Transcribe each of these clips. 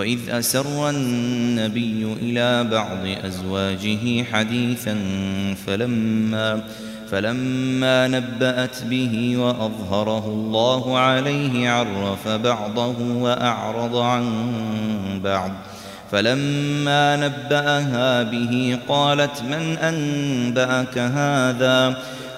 وإذ أسر النبي إلى بعض أزواجه حديثا فلما فلما نبأت به وأظهره الله عليه عرف بعضه وأعرض عن بعض. فلما نبأها به قالت من أنبأك هذا؟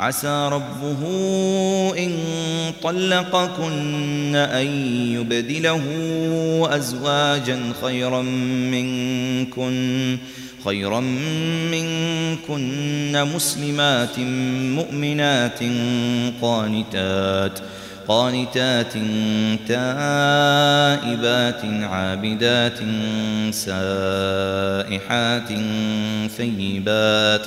عسى ربه إن طلقكن أن يبدله أزواجا خيرا منكن خيرا منكن مسلمات مؤمنات قانتات قانتات تائبات عابدات سائحات ثيبات.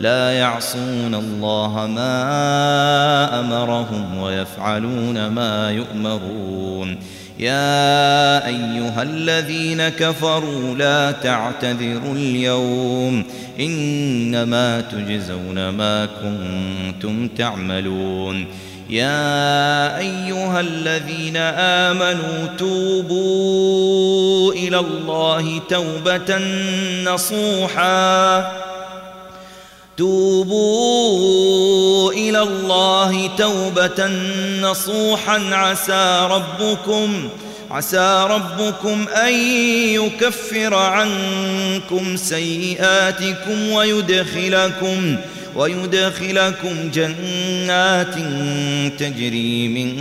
لا يعصون الله ما أمرهم ويفعلون ما يؤمرون. يا أيها الذين كفروا لا تعتذروا اليوم. إنما تجزون ما كنتم تعملون. يا أيها الذين آمنوا توبوا إلى الله توبة نصوحاً. توبوا إلى الله توبة نصوحا. عسى ربكم عسى ربكم أن يكفر عنكم سيئاتكم ويدخلكم ويدخلكم جنات تجري من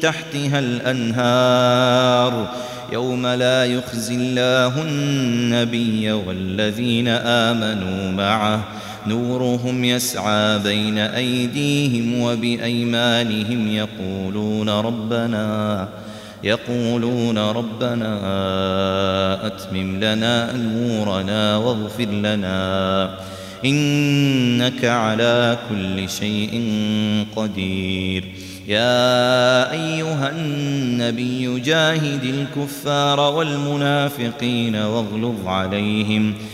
تحتها الأنهار. يوم لا يخزي الله النبي والذين آمنوا معه. نورهم يسعى بين أيديهم وبأيمانهم يقولون ربنا يقولون ربنا أتمم لنا نورنا واغفر لنا. إنك على كل شيء قدير. يا أيها النبي جاهد الكفار والمنافقين واغلظ عليهم ۖ.